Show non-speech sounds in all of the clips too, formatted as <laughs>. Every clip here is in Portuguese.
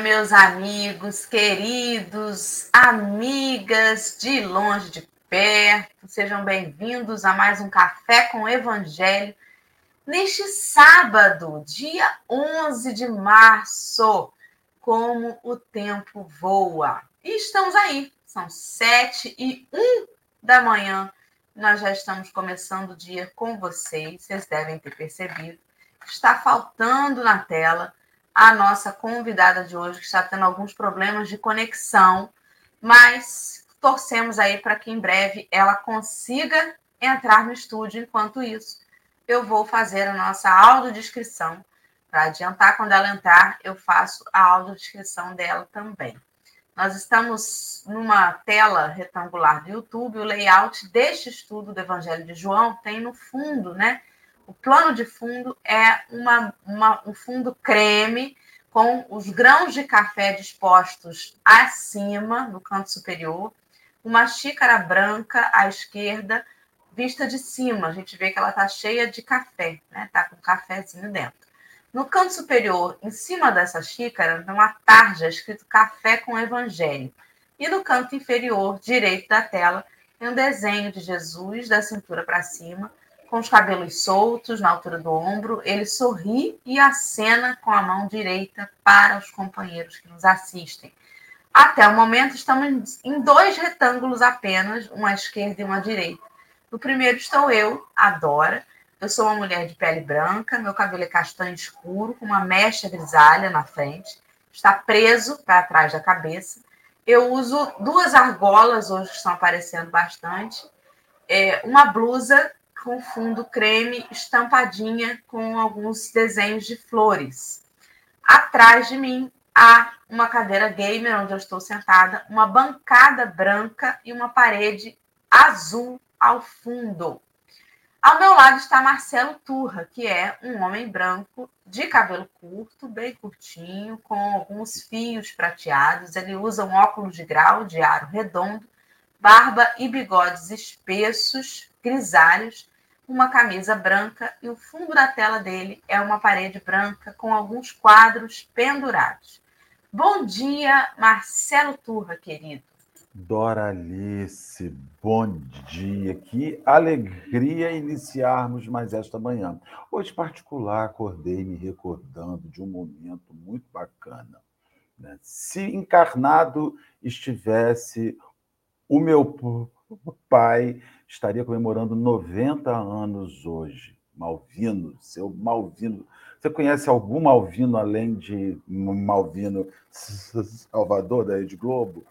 meus amigos, queridos, amigas de longe, de perto. Sejam bem-vindos a mais um Café com Evangelho. Neste sábado, dia 11 de março, como o tempo voa. E estamos aí, são sete e um da manhã. Nós já estamos começando o dia com vocês, vocês devem ter percebido. Está faltando na tela a nossa convidada de hoje, que está tendo alguns problemas de conexão, mas torcemos aí para que em breve ela consiga entrar no estúdio. Enquanto isso, eu vou fazer a nossa audiodescrição. Para adiantar, quando ela entrar, eu faço a audiodescrição dela também. Nós estamos numa tela retangular do YouTube. O layout deste estudo do Evangelho de João tem no fundo, né? O plano de fundo é uma, uma, um fundo creme com os grãos de café dispostos acima, no canto superior, uma xícara branca à esquerda, vista de cima. A gente vê que ela está cheia de café, né? Está com cafezinho dentro. No canto superior, em cima dessa xícara, tem uma tarja escrito Café com Evangelho. E no canto inferior direito da tela, tem um desenho de Jesus da cintura para cima, com os cabelos soltos na altura do ombro, ele sorri e acena com a mão direita para os companheiros que nos assistem. Até o momento, estamos em dois retângulos apenas, uma à esquerda e uma à direita. No primeiro estou eu, a Dora. Eu sou uma mulher de pele branca, meu cabelo é castanho escuro, com uma mecha grisalha na frente, está preso para trás da cabeça. Eu uso duas argolas, hoje estão aparecendo bastante, é, uma blusa com fundo creme estampadinha com alguns desenhos de flores. Atrás de mim há uma cadeira gamer onde eu estou sentada, uma bancada branca e uma parede azul ao fundo. Ao meu lado está Marcelo Turra, que é um homem branco de cabelo curto, bem curtinho, com alguns fios prateados. Ele usa um óculos de grau de aro redondo, barba e bigodes espessos, grisalhos, uma camisa branca e o fundo da tela dele é uma parede branca com alguns quadros pendurados. Bom dia, Marcelo Turra, querido. Doralice, bom dia. Que alegria iniciarmos mais esta manhã. Hoje, particular, acordei me recordando de um momento muito bacana. Né? Se encarnado estivesse o meu pai estaria comemorando 90 anos hoje. Malvino, seu Malvino. Você conhece algum Malvino além de Malvino Salvador, da Rede Globo?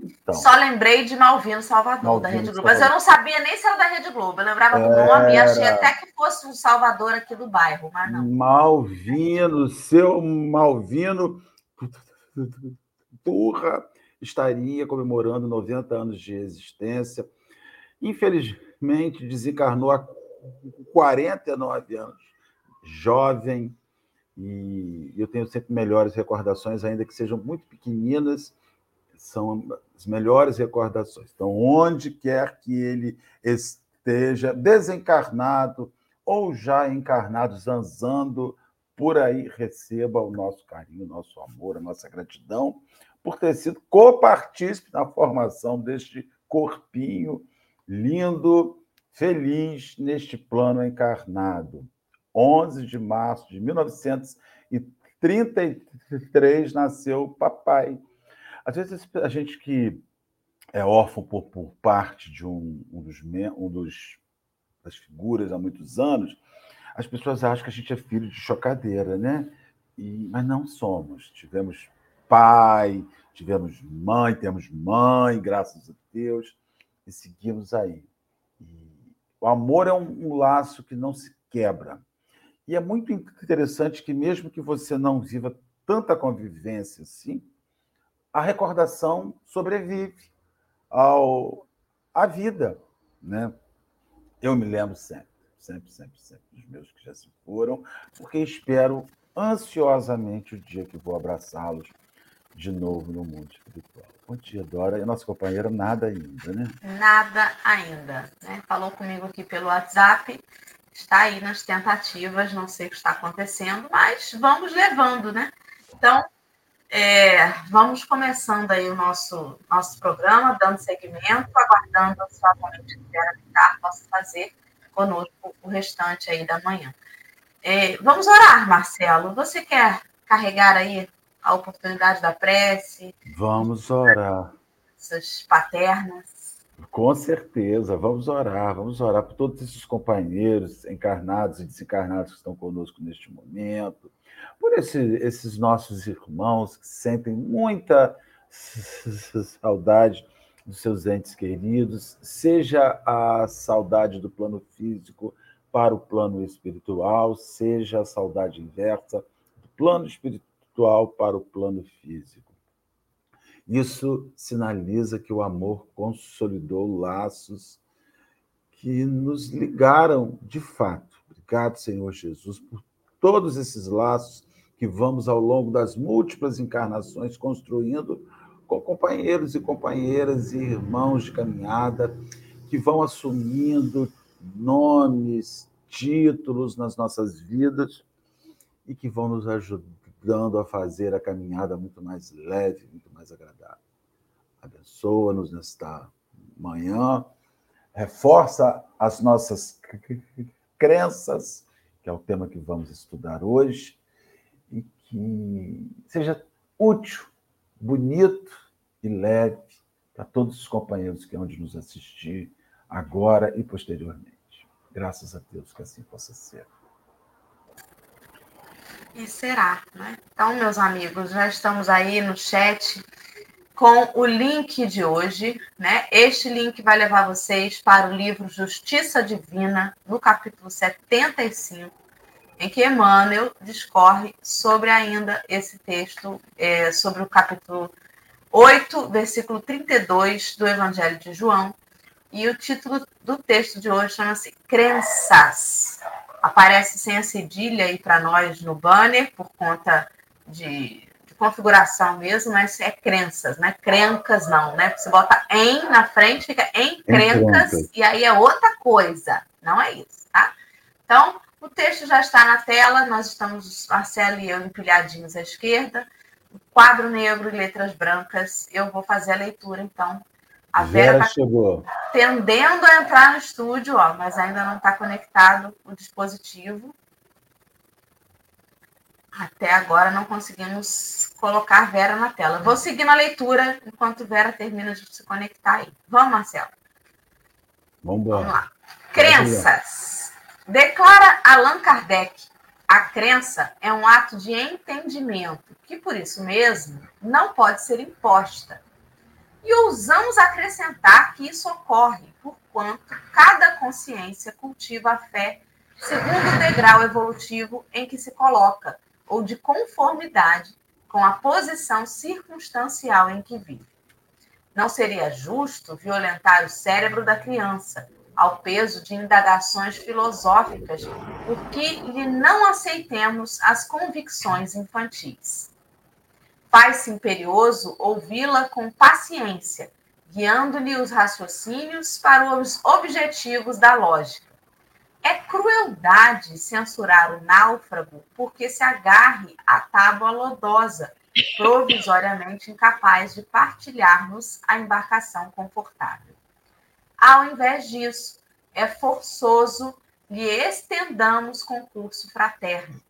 Então, Só lembrei de Malvino Salvador, Malvino, da Rede Globo. Salvador. Mas eu não sabia nem se era da Rede Globo. Eu lembrava do era... nome e achei até que fosse um Salvador aqui do bairro, mas não. Malvino, seu Malvino Turra estaria comemorando 90 anos de existência Infelizmente, desencarnou há 49 anos, jovem, e eu tenho sempre melhores recordações, ainda que sejam muito pequeninas, são as melhores recordações. Então, onde quer que ele esteja, desencarnado ou já encarnado, zanzando por aí, receba o nosso carinho, o nosso amor, a nossa gratidão por ter sido copartícipe na formação deste corpinho lindo, feliz neste plano encarnado. 11 de março de 1933 nasceu o papai. Às vezes a gente que é órfão por, por parte de um, um, dos, um dos das figuras há muitos anos, as pessoas acham que a gente é filho de chocadeira, né? E, mas não somos. Tivemos pai, tivemos mãe, temos mãe, graças a Deus e seguimos aí. E o amor é um, um laço que não se quebra. E é muito interessante que, mesmo que você não viva tanta convivência assim, a recordação sobrevive ao, à vida. Né? Eu me lembro sempre, sempre, sempre, sempre dos meus que já se foram, porque espero ansiosamente o dia que vou abraçá-los de novo no mundo espiritual. Bom dia, Dora. E a nossa companheira, nada ainda, né? Nada ainda. Né? Falou comigo aqui pelo WhatsApp, está aí nas tentativas, não sei o que está acontecendo, mas vamos levando, né? Então, É, vamos começando aí o nosso, nosso programa, dando seguimento, aguardando ansiosamente que a Vera possa fazer conosco o restante aí da manhã. É, vamos orar, Marcelo. Você quer carregar aí a oportunidade da prece? Vamos orar. Essas paternas. Com certeza, vamos orar, vamos orar por todos esses companheiros encarnados e desencarnados que estão conosco neste momento, por esse, esses nossos irmãos que sentem muita <laughs> saudade dos seus entes queridos, seja a saudade do plano físico para o plano espiritual, seja a saudade inversa do plano espiritual para o plano físico. Isso sinaliza que o amor consolidou laços que nos ligaram de fato. Obrigado, Senhor Jesus, por todos esses laços que vamos ao longo das múltiplas encarnações construindo com companheiros e companheiras e irmãos de caminhada que vão assumindo nomes, títulos nas nossas vidas e que vão nos ajudando a fazer a caminhada muito mais leve, muito mais agradável. Abençoa-nos nesta manhã, reforça as nossas crenças, que é o tema que vamos estudar hoje, e que seja útil bonito e leve para todos os companheiros que hão de nos assistir agora e posteriormente. Graças a Deus que assim possa ser. E será, né? Então, meus amigos, já estamos aí no chat com o link de hoje, né? Este link vai levar vocês para o livro Justiça Divina, no capítulo 75, em que Emmanuel discorre sobre ainda esse texto, é, sobre o capítulo 8, versículo 32 do Evangelho de João. E o título do texto de hoje chama-se Crenças. Aparece sem a cedilha aí para nós no banner, por conta de, de, configuração mesmo, mas é crenças, né? Crencas não, né? Você bota em na frente, fica em crencas, e aí é outra coisa, não é isso, tá? Então, o texto já está na tela, nós estamos, Marcelo e eu, empilhadinhos à esquerda. O quadro negro e letras brancas. Eu vou fazer a leitura, então. A Vera, Vera tá chegou. tendendo a entrar no estúdio, ó, mas ainda não está conectado o dispositivo. Até agora não conseguimos colocar Vera na tela. Vou seguir na leitura enquanto Vera termina de se conectar aí. Vamos, Marcelo? Vamos lá. Crenças. Declara Allan Kardec: a crença é um ato de entendimento, que por isso mesmo não pode ser imposta. E ousamos acrescentar que isso ocorre porquanto cada consciência cultiva a fé segundo o degrau evolutivo em que se coloca, ou de conformidade com a posição circunstancial em que vive. Não seria justo violentar o cérebro da criança, ao peso de indagações filosóficas, porque lhe não aceitemos as convicções infantis. Faz-se imperioso ouvi-la com paciência, guiando-lhe os raciocínios para os objetivos da lógica. É crueldade censurar o náufrago porque se agarre à tábua lodosa, provisoriamente incapaz de partilhar-nos a embarcação confortável. Ao invés disso, é forçoso lhe estendamos concurso fraterno.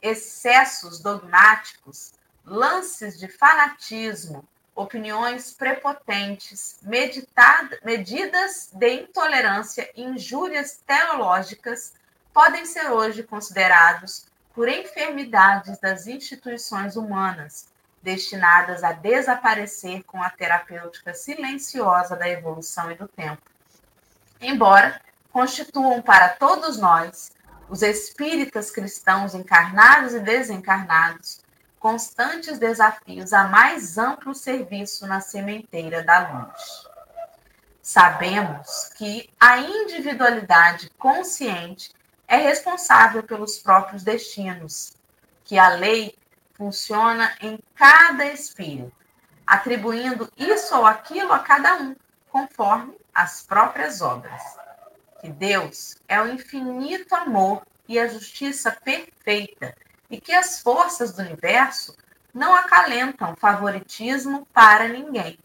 Excessos dogmáticos, lances de fanatismo, opiniões prepotentes, medidas de intolerância e injúrias teológicas podem ser hoje considerados por enfermidades das instituições humanas, destinadas a desaparecer com a terapêutica silenciosa da evolução e do tempo. Embora constituam para todos nós, os espíritas cristãos encarnados e desencarnados, constantes desafios a mais amplo serviço na sementeira da luz. Sabemos que a individualidade consciente é responsável pelos próprios destinos, que a lei funciona em cada espírito, atribuindo isso ou aquilo a cada um, conforme as próprias obras. Que Deus é o infinito amor e a justiça perfeita, e que as forças do universo não acalentam favoritismo para ninguém.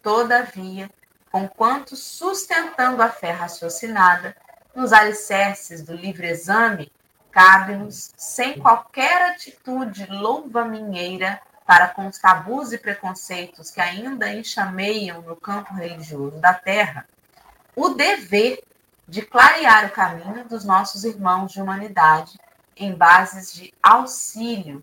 Todavia, conquanto sustentando a fé raciocinada, nos alicerces do livre exame, cabe-nos, sem qualquer atitude louva-minheira para com os tabus e preconceitos que ainda enxameiam no campo religioso da terra, o dever de clarear o caminho dos nossos irmãos de humanidade em bases de auxílio,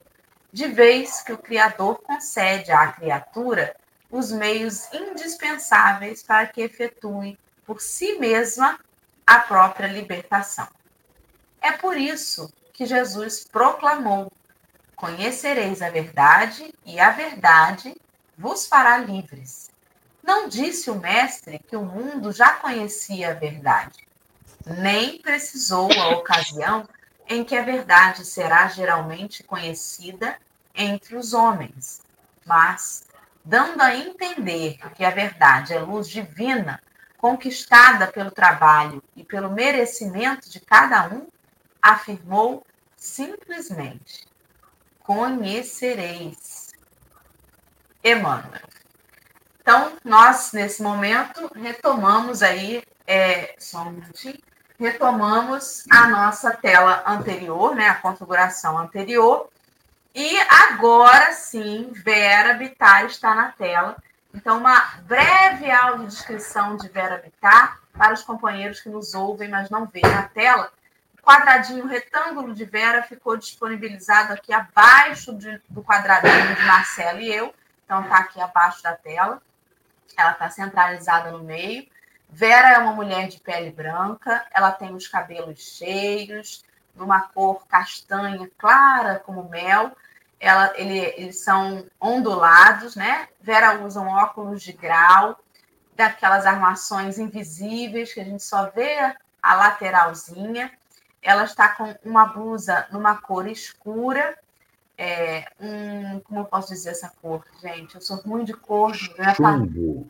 de vez que o Criador concede à criatura os meios indispensáveis para que efetue por si mesma a própria libertação. É por isso que Jesus proclamou: Conhecereis a verdade, e a verdade vos fará livres. Não disse o Mestre que o mundo já conhecia a verdade, nem precisou a ocasião em que a verdade será geralmente conhecida entre os homens, mas, dando a entender que a verdade é luz divina, conquistada pelo trabalho e pelo merecimento de cada um, afirmou simplesmente: Conhecereis. Emmanuel. Então, nós, nesse momento, retomamos aí, é, só um minutinho, retomamos a nossa tela anterior, né, a configuração anterior, e agora sim, Vera Bittar está na tela. Então, uma breve audiodescrição de Vera Bittar para os companheiros que nos ouvem, mas não veem a tela. O quadradinho retângulo de Vera ficou disponibilizado aqui abaixo de, do quadradinho de Marcelo e eu. Então, está aqui abaixo da tela. Ela está centralizada no meio. Vera é uma mulher de pele branca, ela tem os cabelos cheios, numa cor castanha clara como mel. Ela, ele, eles são ondulados, né? Vera usa um óculos de grau, daquelas armações invisíveis que a gente só vê a lateralzinha. Ela está com uma blusa numa cor escura, é, um, como eu posso dizer essa cor, gente? Eu sou ruim de cor. Minha, pa,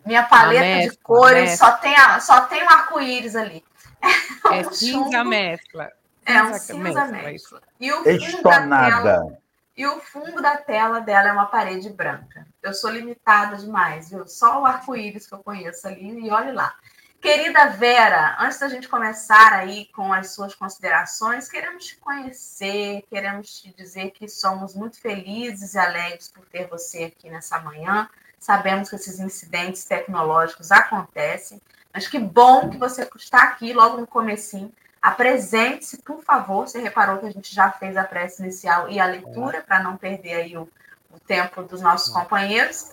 minha paleta mescla, de cores mescla. só tem, a, só tem um arco-íris ali. <laughs> É, um cinza mescla. É um cinza mescla. mescla. E o fundo da tela, e o fundo da tela dela é uma parede branca. Eu sou limitada demais, viu? Só o arco-íris que eu conheço ali e olhe lá. Querida Vera, antes da gente começar aí com as suas considerações, queremos te conhecer, queremos te dizer que somos muito felizes e alegres por ter você aqui nessa manhã. Sabemos que esses incidentes tecnológicos acontecem, mas que bom que você está aqui logo no comecinho. Apresente-se, por favor. Você reparou que a gente já fez a prece inicial e a leitura, para não perder aí o, o tempo dos nossos companheiros.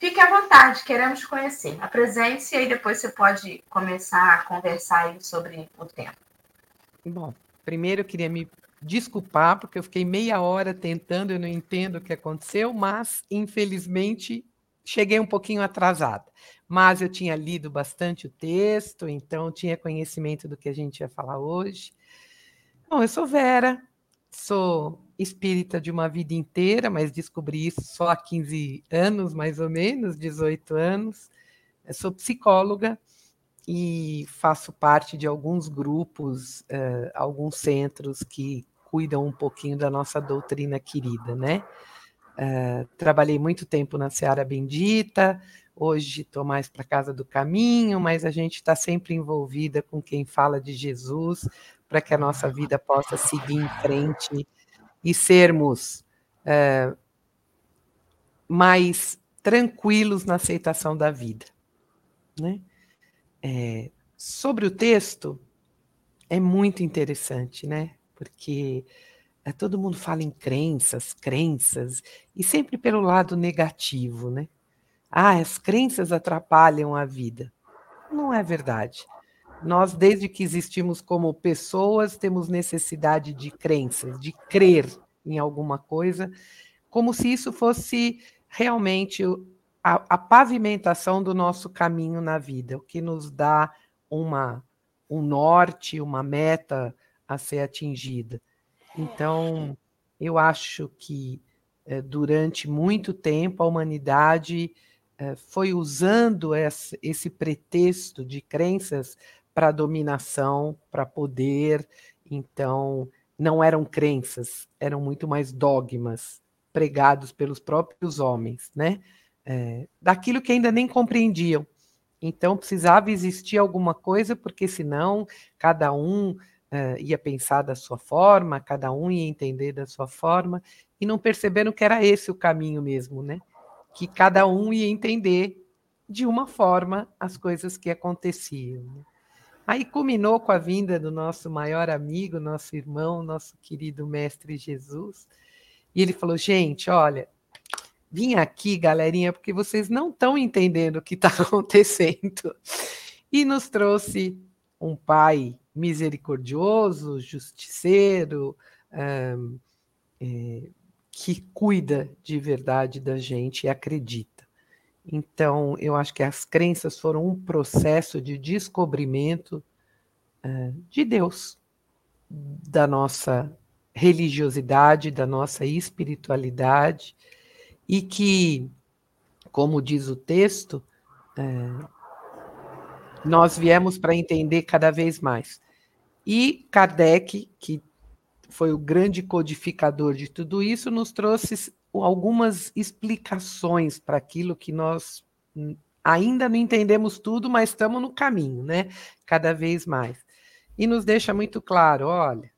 Fique à vontade, queremos conhecer. Apresente-se e aí depois você pode começar a conversar sobre o tema. Bom, primeiro eu queria me desculpar, porque eu fiquei meia hora tentando, eu não entendo o que aconteceu, mas infelizmente cheguei um pouquinho atrasada. Mas eu tinha lido bastante o texto, então tinha conhecimento do que a gente ia falar hoje. Bom, eu sou Vera, sou espírita de uma vida inteira, mas descobri isso só há 15 anos, mais ou menos, 18 anos. Eu sou psicóloga e faço parte de alguns grupos, uh, alguns centros que cuidam um pouquinho da nossa doutrina querida, né? Uh, trabalhei muito tempo na Seara Bendita, hoje estou mais para Casa do Caminho, mas a gente está sempre envolvida com quem fala de Jesus, para que a nossa vida possa seguir em frente e sermos é, mais tranquilos na aceitação da vida. Né? É, sobre o texto, é muito interessante, né? Porque é, todo mundo fala em crenças, crenças, e sempre pelo lado negativo, né? Ah, as crenças atrapalham a vida. Não é verdade. Nós, desde que existimos como pessoas, temos necessidade de crenças, de crer em alguma coisa, como se isso fosse realmente a, a pavimentação do nosso caminho na vida, o que nos dá uma, um norte, uma meta a ser atingida. Então, eu acho que eh, durante muito tempo a humanidade foi usando esse, pretexto de crenças para dominação, para poder. Então, não eram crenças, eram muito mais dogmas, pregados pelos próprios homens, né? É, daquilo que ainda nem compreendiam. Então precisava existir alguma coisa, porque senão cada um uh, ia pensar da sua forma, cada um ia entender da sua forma, e não perceberam que era esse o caminho mesmo, né? Que cada um ia entender de uma forma as coisas que aconteciam. Né? Aí culminou com a vinda do nosso maior amigo, nosso irmão, nosso querido Mestre Jesus. E ele falou: gente, olha, vim aqui, galerinha, porque vocês não estão entendendo o que está <laughs> acontecendo. E nos trouxe um pai misericordioso, justiceiro, um, é, que cuida de verdade da gente e acredita. Então, eu acho que as crenças foram um processo de descobrimento uh, de Deus, da nossa religiosidade, da nossa espiritualidade, e que, como diz o texto, é, nós viemos para entender cada vez mais. E Kardec, que foi o grande codificador de tudo isso, nos trouxe algumas explicações para aquilo que nós ainda não entendemos tudo, mas estamos no caminho, né? Cada vez mais. E nos deixa muito claro, olha,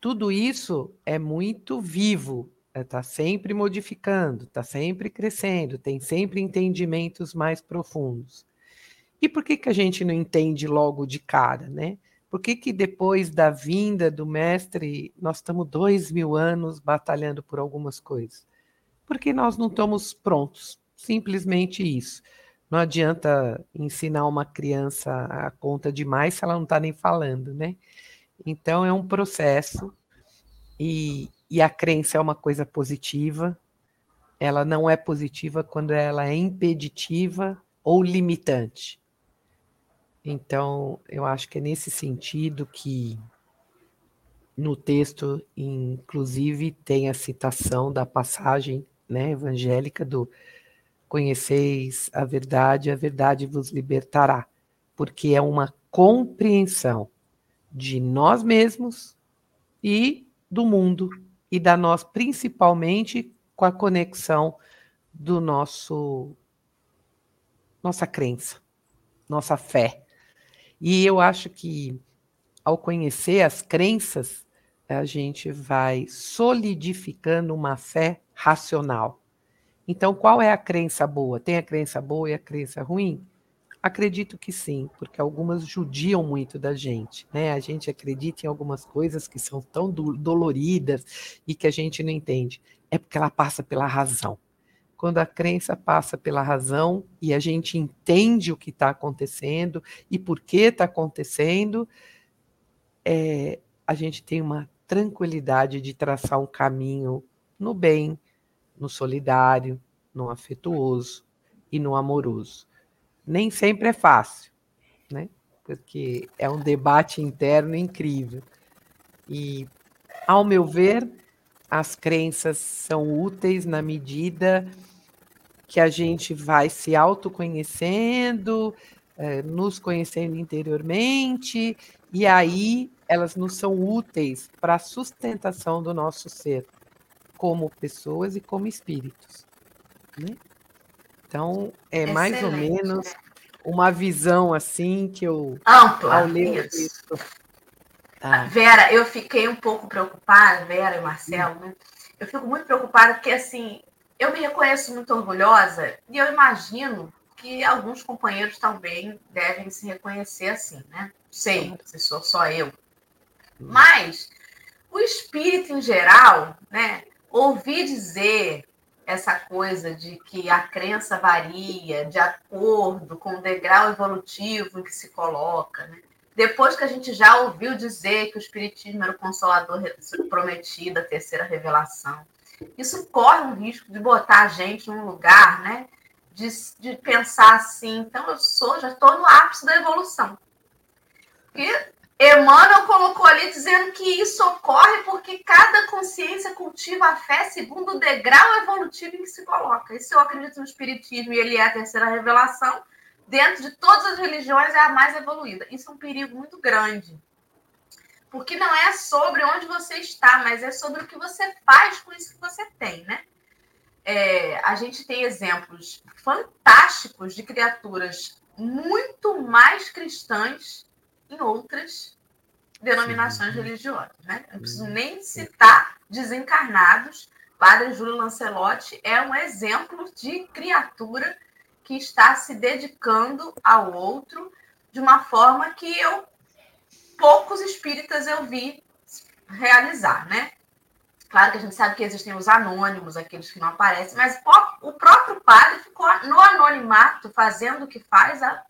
tudo isso é muito vivo, está sempre modificando, está sempre crescendo, tem sempre entendimentos mais profundos. E por que, que a gente não entende logo de cara, né? Por que, que depois da vinda do mestre nós estamos dois mil anos batalhando por algumas coisas? Porque nós não estamos prontos, simplesmente isso. Não adianta ensinar uma criança a conta demais se ela não está nem falando, né? Então é um processo e, e a crença é uma coisa positiva, ela não é positiva quando ela é impeditiva ou limitante. Então, eu acho que é nesse sentido que no texto, inclusive, tem a citação da passagem né, evangélica do Conheceis a verdade, a verdade vos libertará, porque é uma compreensão de nós mesmos e do mundo e da nós, principalmente com a conexão do nosso nossa crença, nossa fé. E eu acho que ao conhecer as crenças, a gente vai solidificando uma fé racional. Então, qual é a crença boa? Tem a crença boa e a crença ruim? Acredito que sim, porque algumas judiam muito da gente, né? A gente acredita em algumas coisas que são tão do doloridas e que a gente não entende. É porque ela passa pela razão. Quando a crença passa pela razão e a gente entende o que está acontecendo e por que está acontecendo, é, a gente tem uma tranquilidade de traçar um caminho no bem, no solidário, no afetuoso e no amoroso nem sempre é fácil, né? Porque é um debate interno incrível. E, ao meu ver, as crenças são úteis na medida que a gente vai se autoconhecendo, é, nos conhecendo interiormente, e aí elas nos são úteis para a sustentação do nosso ser, como pessoas e como espíritos. Né? Então, é Excelente. mais ou menos uma visão assim que eu ampla ao ler isso. isso. Tá. Vera, eu fiquei um pouco preocupada, Vera e Marcelo, né? Eu fico muito preocupada porque assim, eu me reconheço muito orgulhosa e eu imagino que alguns companheiros também devem se reconhecer assim, né? Sei, se sou só eu. Mas o espírito em geral, né? Ouvi dizer essa coisa de que a crença varia de acordo com o degrau evolutivo em que se coloca. Né? Depois que a gente já ouviu dizer que o Espiritismo era o consolador prometido, a terceira revelação, isso corre um risco de botar a gente num lugar né, de, de pensar assim, então eu sou, já estou no ápice da evolução. E Emmanuel colocou ali dizendo que isso ocorre porque cada consciência cultiva a fé segundo o degrau evolutivo em que se coloca. Se eu acredito no Espiritismo e ele é a terceira revelação, dentro de todas as religiões é a mais evoluída. Isso é um perigo muito grande. Porque não é sobre onde você está, mas é sobre o que você faz com isso que você tem, né? É, a gente tem exemplos fantásticos de criaturas muito mais cristãs em outras denominações religiosas. Né? Não preciso nem citar desencarnados. Padre Júlio Lancelotti é um exemplo de criatura que está se dedicando ao outro de uma forma que eu poucos espíritas eu vi realizar, né? Claro que a gente sabe que existem os anônimos, aqueles que não aparecem, mas o próprio padre ficou no anonimato fazendo o que faz há,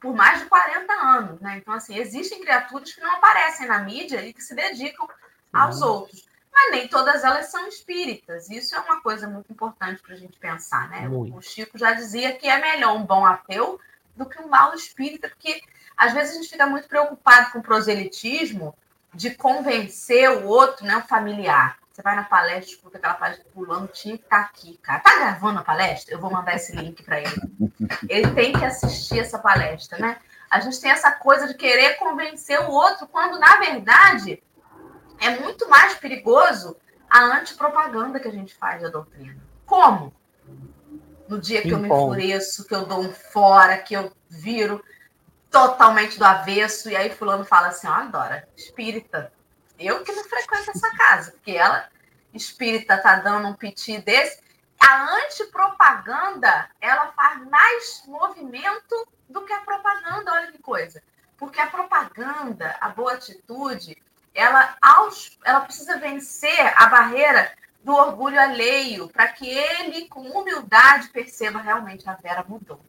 por mais de 40 anos, né? Então, assim, existem criaturas que não aparecem na mídia e que se dedicam aos uhum. outros. Mas nem todas elas são espíritas. Isso é uma coisa muito importante para a gente pensar, né? Muito. O Chico já dizia que é melhor um bom ateu do que um mau espírita, porque às vezes a gente fica muito preocupado com o proselitismo de convencer o outro, né, o familiar. Você vai na palestra, escuta aquela palestra pulando, tinha que estar tá aqui, cara. Tá gravando a palestra? Eu vou mandar esse link para ele. Ele tem que assistir essa palestra, né? A gente tem essa coisa de querer convencer o outro, quando, na verdade, é muito mais perigoso a antipropaganda que a gente faz da doutrina. Como? No dia que, que eu me enfureço, que eu dou um fora, que eu viro totalmente do avesso, e aí fulano fala assim, ó, oh, Dora, espírita, eu que não frequento essa casa, porque ela, espírita, tá dando um piti desse, a antipropaganda, ela faz mais movimento do que a propaganda, olha que coisa. Porque a propaganda, a boa atitude, ela, aos, ela precisa vencer a barreira do orgulho alheio, para que ele, com humildade, perceba realmente a Vera mudou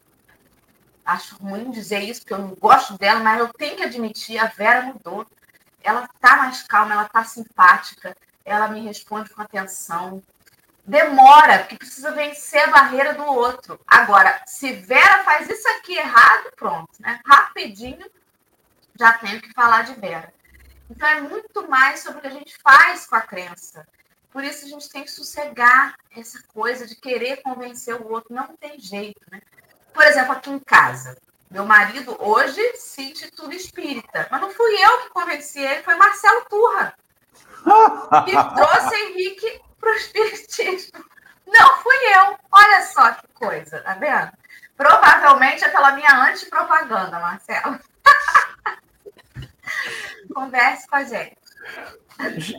acho ruim dizer isso, porque eu não gosto dela, mas eu tenho que admitir, a Vera mudou. Ela tá mais calma, ela tá simpática, ela me responde com atenção. Demora, porque precisa vencer a barreira do outro. Agora, se Vera faz isso aqui errado, pronto, né? Rapidinho já tenho que falar de Vera. Então é muito mais sobre o que a gente faz com a crença. Por isso a gente tem que sossegar essa coisa de querer convencer o outro. Não tem jeito, né? Por exemplo, aqui em casa, meu marido hoje se intitula espírita, mas não fui eu que convenci ele, foi Marcelo Turra, que <laughs> trouxe Henrique para o espiritismo. Não fui eu. Olha só que coisa, tá vendo? Provavelmente é pela minha antipropaganda, Marcelo. <laughs> Converse com a gente.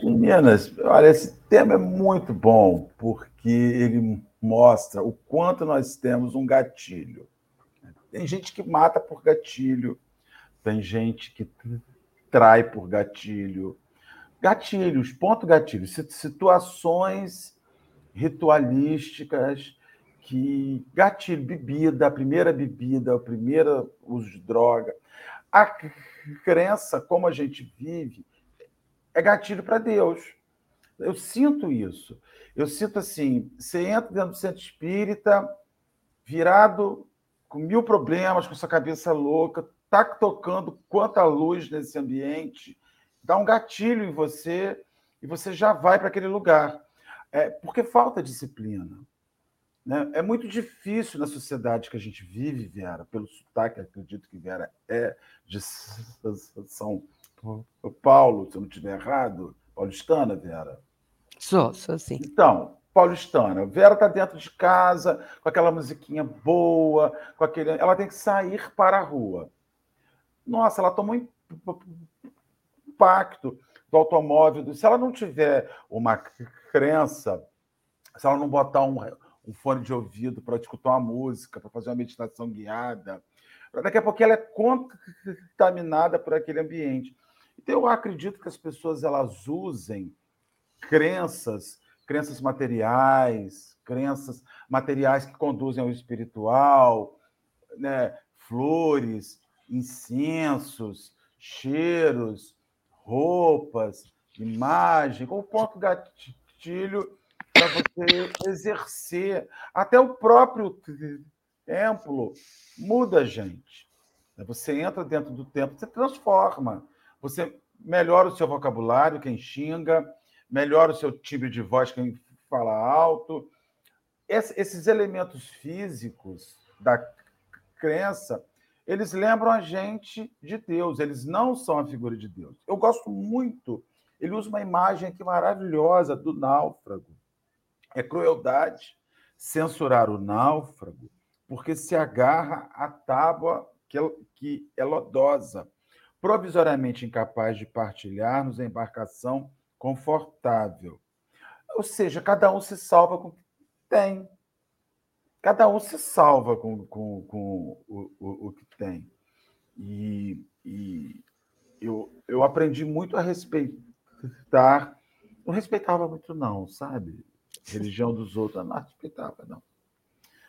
Meninas, olha, esse tema é muito bom, porque ele mostra o quanto nós temos um gatilho. Tem gente que mata por gatilho, tem gente que trai por gatilho. Gatilhos, ponto gatilho, situações ritualísticas que gatilho, bebida, a primeira bebida, o primeiro uso de droga. A crença, como a gente vive, é gatilho para Deus. Eu sinto isso. Eu sinto assim: você entra dentro do centro espírita, virado com mil problemas, com sua cabeça louca, tá tocando quanta luz nesse ambiente, dá um gatilho em você e você já vai para aquele lugar. É, porque falta disciplina. Né? É muito difícil na sociedade que a gente vive, Vera, pelo sotaque, acredito que Vera é de São Paulo, se eu não estiver errado, paulistana, Vera. Sou, sou sim. Então, paulistana, Vera está dentro de casa, com aquela musiquinha boa, com aquele. Ela tem que sair para a rua. Nossa, ela tomou impacto do automóvel. Se ela não tiver uma crença, se ela não botar um, um fone de ouvido para escutar uma música, para fazer uma meditação guiada, daqui a pouco ela é contaminada por aquele ambiente. Então, eu acredito que as pessoas elas usem crenças, crenças materiais, crenças materiais que conduzem ao espiritual, né? flores, incensos, cheiros, roupas, imagem, como ponto gatilho para você exercer. Até o próprio templo muda gente. Você entra dentro do templo, você transforma. Você melhora o seu vocabulário, quem xinga, melhora o seu timbre de voz, quem fala alto. esses elementos físicos da crença, eles lembram a gente de Deus, eles não são a figura de Deus. Eu gosto muito, ele usa uma imagem aqui maravilhosa do náufrago. É crueldade censurar o náufrago, porque se agarra à tábua que é, que é lodosa, provisoriamente incapaz de partilhar-nos a embarcação confortável. Ou seja, cada um se salva com o que tem. Cada um se salva com, com, com o, o, o, que tem. E, e eu, eu aprendi muito a respeitar. Não respeitava muito, não, sabe? religião dos outros. Não respeitava, não.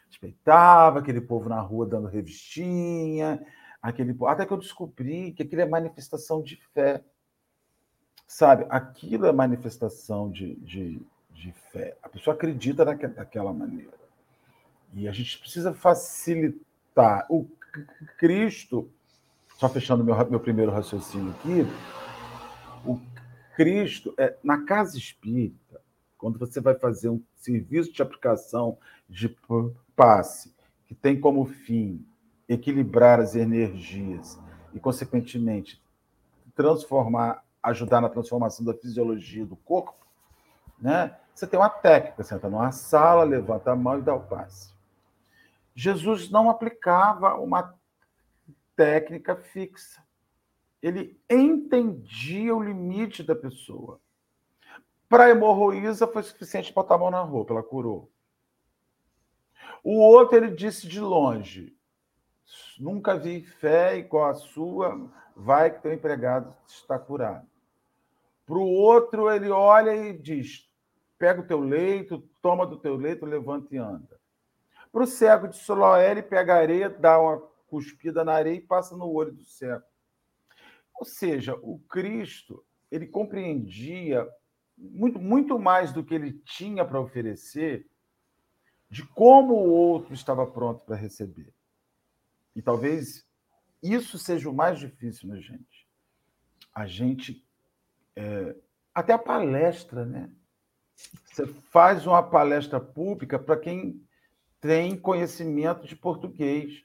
Respeitava aquele povo na rua dando revistinha, aquele até que eu descobri que aquilo é manifestação de fé. Sabe? Aquilo é manifestação de, de, de fé. A pessoa acredita daquela maneira. E a gente precisa facilitar. O Cristo, só fechando meu, meu primeiro raciocínio aqui, o Cristo, é, na casa espírita, quando você vai fazer um serviço de aplicação de passe, que tem como fim equilibrar as energias e, consequentemente, transformar, ajudar na transformação da fisiologia do corpo, né? Você tem uma técnica, você entra numa sala, levanta a mão e dá o passe. Jesus não aplicava uma técnica fixa. Ele entendia o limite da pessoa. Para a hemorroísa foi suficiente botar a mão na roupa, ela curou. O outro ele disse de longe: Nunca vi fé igual a sua, vai que teu empregado está curado. Para o outro, ele olha e diz: pega o teu leito, toma do teu leito, levanta e anda. Para o cego de Soloé, ele pega a areia, dá uma cuspida na areia e passa no olho do cego. Ou seja, o Cristo, ele compreendia muito, muito mais do que ele tinha para oferecer, de como o outro estava pronto para receber. E talvez isso seja o mais difícil, né, gente? A gente. É, até a palestra, né? Você faz uma palestra pública para quem tem conhecimento de português.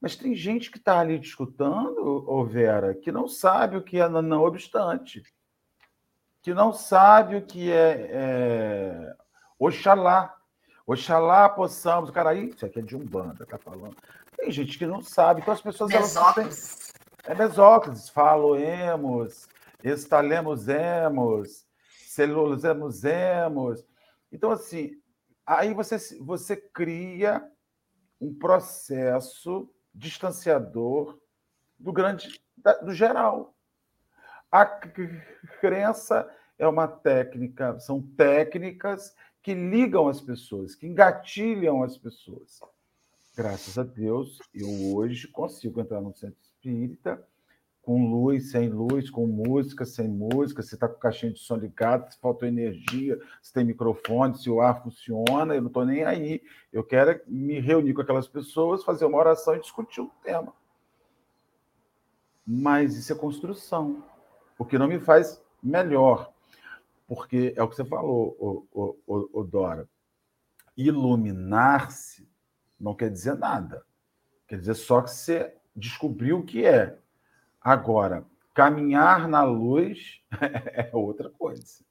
Mas tem gente que está ali discutindo, ô Vera, que não sabe o que é não obstante que não sabe o que é, é Oxalá. Oxalá possamos. Cara, aí, isso aqui é de Umbanda, tá falando. Tem gente que não sabe. Então as pessoas. Têm... É mesócrates. Faloemos, estalemosemos, celulosemos. Então, assim, aí você, você cria um processo distanciador do grande, do geral. A crença é uma técnica, são técnicas que ligam as pessoas, que engatilham as pessoas. Graças a Deus, eu hoje consigo entrar no centro espírita com luz, sem luz, com música, sem música, se está com caixinha de som ligado, se faltou energia, se tem microfone, se o ar funciona, eu não estou nem aí. Eu quero me reunir com aquelas pessoas, fazer uma oração e discutir o tema. Mas isso é construção o que não me faz melhor. Porque é o que você falou, o, o, o Dora. Iluminar-se não quer dizer nada. Quer dizer só que você descobriu o que é. Agora, caminhar na luz <laughs> é outra coisa.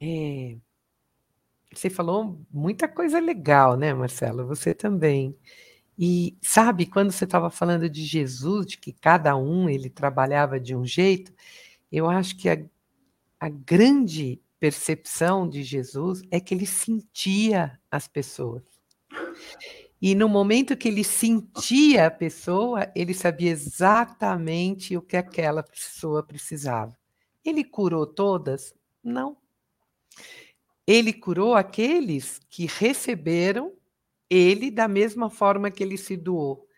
É, você falou muita coisa legal, né, Marcelo? Você também. E sabe, quando você estava falando de Jesus, de que cada um ele trabalhava de um jeito, eu acho que a, a grande percepção de Jesus é que ele sentia as pessoas. E no momento que ele sentia a pessoa, ele sabia exatamente o que aquela pessoa precisava. Ele curou todas? Não. Ele curou aqueles que receberam ele da mesma forma que ele se doou.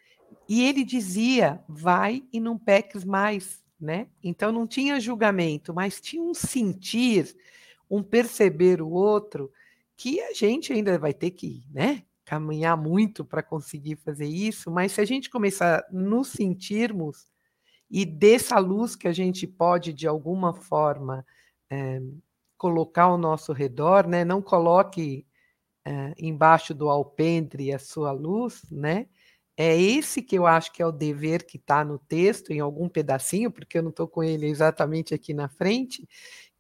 E ele dizia: vai e não peques mais, né? Então não tinha julgamento, mas tinha um sentir, um perceber o outro, que a gente ainda vai ter que, né? Caminhar muito para conseguir fazer isso, mas se a gente começar a nos sentirmos e dessa luz que a gente pode, de alguma forma, é, colocar ao nosso redor, né? Não coloque uh, embaixo do alpendre a sua luz, né? É esse que eu acho que é o dever que está no texto, em algum pedacinho, porque eu não estou com ele exatamente aqui na frente,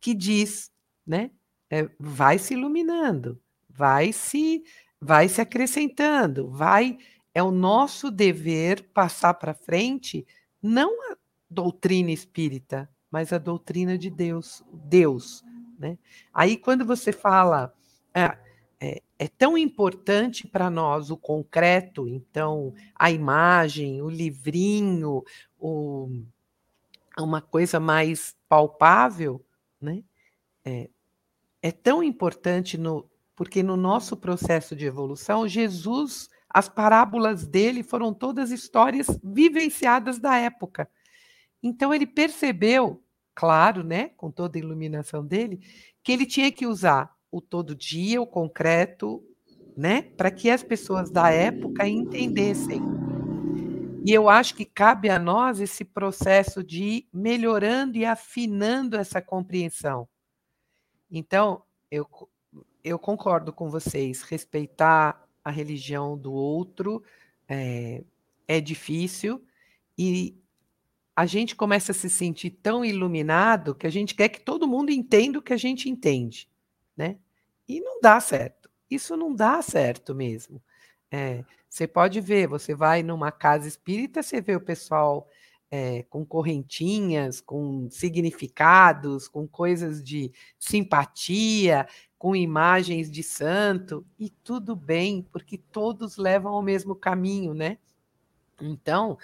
que diz, né? É, vai se iluminando, vai se, vai se acrescentando, vai. É o nosso dever passar para frente, não a doutrina espírita, mas a doutrina de Deus, Deus, né? Aí quando você fala é, é, é tão importante para nós o concreto, então a imagem, o livrinho, o, uma coisa mais palpável, né? É, é tão importante no, porque no nosso processo de evolução, Jesus, as parábolas dele foram todas histórias vivenciadas da época. Então ele percebeu, claro, né, com toda a iluminação dele, que ele tinha que usar o todo dia, o concreto, né, para que as pessoas da época entendessem. E eu acho que cabe a nós esse processo de ir melhorando e afinando essa compreensão. Então, eu, eu concordo com vocês, respeitar a religião do outro é, é difícil e a gente começa a se sentir tão iluminado que a gente quer que todo mundo entenda o que a gente entende, né? E não dá certo. Isso não dá certo mesmo. É, você pode ver, você vai numa casa espírita, você vê o pessoal é, com correntinhas, com significados, com coisas de simpatia, com imagens de santo, e tudo bem, porque todos levam ao mesmo caminho, né? Então,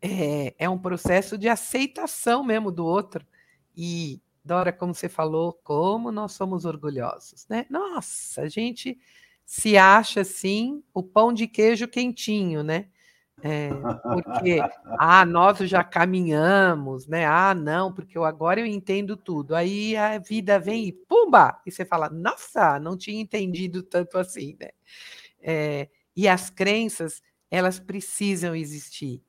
é, é um processo de aceitação mesmo do outro. E, Dora, como você falou, como nós somos orgulhosos, né? Nossa, a gente se acha assim o pão de queijo quentinho, né? É, porque, ah, nós já caminhamos, né? Ah, não, porque eu, agora eu entendo tudo. Aí a vida vem e pumba! E você fala, nossa, não tinha entendido tanto assim, né? É, e as crenças, elas precisam existir.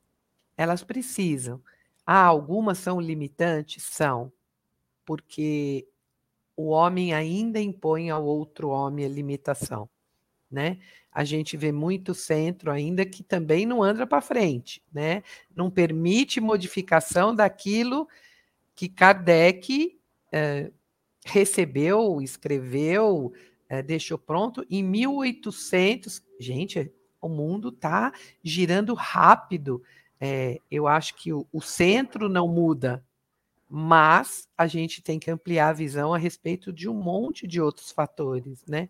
Elas precisam. Ah, algumas são limitantes? São. Porque o homem ainda impõe ao outro homem a limitação, né? A gente vê muito centro ainda que também não anda para frente, né? Não permite modificação daquilo que Kardec eh, recebeu, escreveu, eh, deixou pronto em 1800. Gente, o mundo está girando rápido. É, eu acho que o, o centro não muda, mas a gente tem que ampliar a visão a respeito de um monte de outros fatores, né?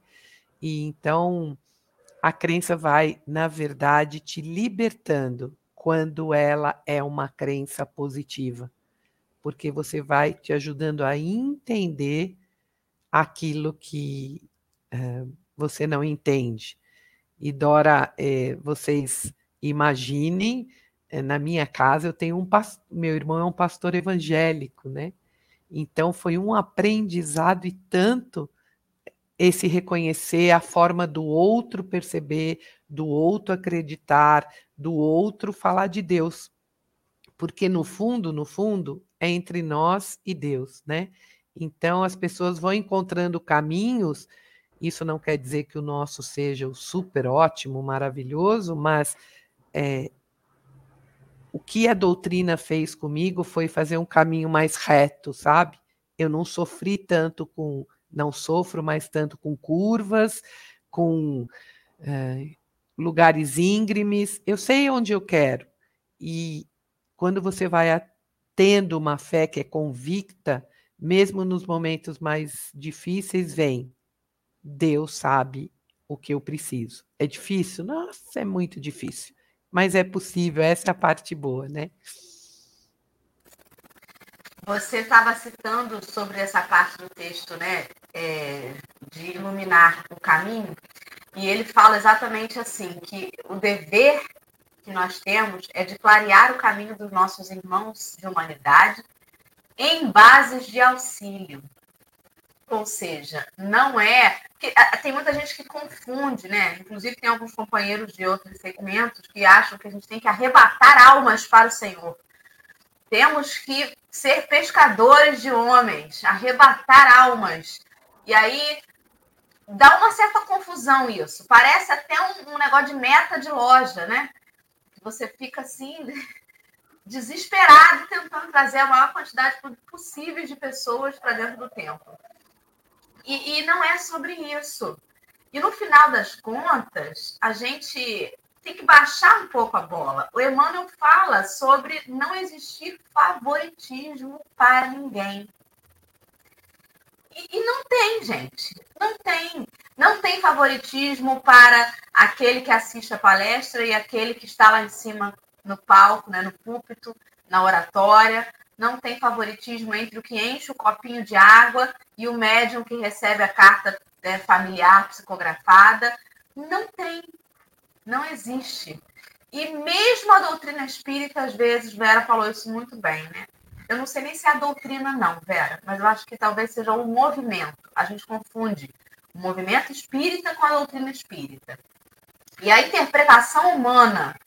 E então a crença vai, na verdade, te libertando quando ela é uma crença positiva, porque você vai te ajudando a entender aquilo que uh, você não entende. E Dora, eh, vocês imaginem eh, na minha casa eu tenho um pastor, meu irmão é um pastor evangélico, né? Então foi um aprendizado e tanto esse reconhecer a forma do outro perceber, do outro acreditar, do outro falar de Deus. Porque no fundo, no fundo, é entre nós e Deus, né? Então as pessoas vão encontrando caminhos. Isso não quer dizer que o nosso seja o super ótimo, maravilhoso, mas é, o que a doutrina fez comigo foi fazer um caminho mais reto, sabe? Eu não sofri tanto com, não sofro mais tanto com curvas, com é, lugares íngremes. Eu sei onde eu quero. E quando você vai tendo uma fé que é convicta, mesmo nos momentos mais difíceis, vem. Deus sabe o que eu preciso. É difícil? Nossa, é muito difícil mas é possível, essa é a parte boa, né? Você estava citando sobre essa parte do texto, né, é, de iluminar o caminho, e ele fala exatamente assim, que o dever que nós temos é de clarear o caminho dos nossos irmãos de humanidade em bases de auxílio. Ou seja, não é. Tem muita gente que confunde, né? Inclusive, tem alguns companheiros de outros segmentos que acham que a gente tem que arrebatar almas para o Senhor. Temos que ser pescadores de homens, arrebatar almas. E aí dá uma certa confusão isso. Parece até um, um negócio de meta de loja, né? Você fica assim, <laughs> desesperado, tentando trazer a maior quantidade possível de pessoas para dentro do templo. E, e não é sobre isso. E no final das contas, a gente tem que baixar um pouco a bola. O Emmanuel fala sobre não existir favoritismo para ninguém. E, e, não tem, gente. Não tem. Não tem favoritismo para aquele que assiste a palestra e aquele que está lá em cima no palco, né, no púlpito, na oratória. Não tem favoritismo entre o que enche o copinho de água e o médium que recebe a carta né, familiar psicografada. Não tem. Não existe. E mesmo a doutrina espírita, às vezes, Vera falou isso muito bem, né? Eu não sei nem se é a doutrina, não, Vera, mas eu acho que talvez seja o movimento. A gente confunde o movimento espírita com a doutrina espírita. E a interpretação humana,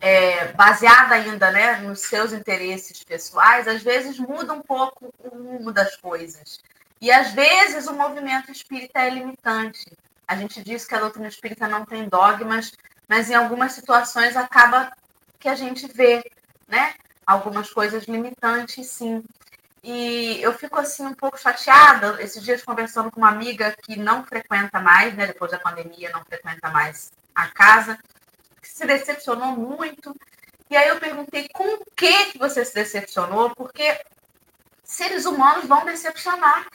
é, baseada ainda né, nos seus interesses pessoais, às vezes muda um pouco o rumo das coisas. E às vezes o movimento espírita é limitante. A gente diz que a doutrina espírita não tem dogmas, mas em algumas situações acaba que a gente vê, né? algumas coisas limitantes, sim. E eu fico assim um pouco chateada. Esses dias conversando com uma amiga que não frequenta mais, né, depois da pandemia, não frequenta mais a casa, que se decepcionou muito. E aí eu perguntei com o que, você se decepcionou, porque seres humanos vão decepcionar.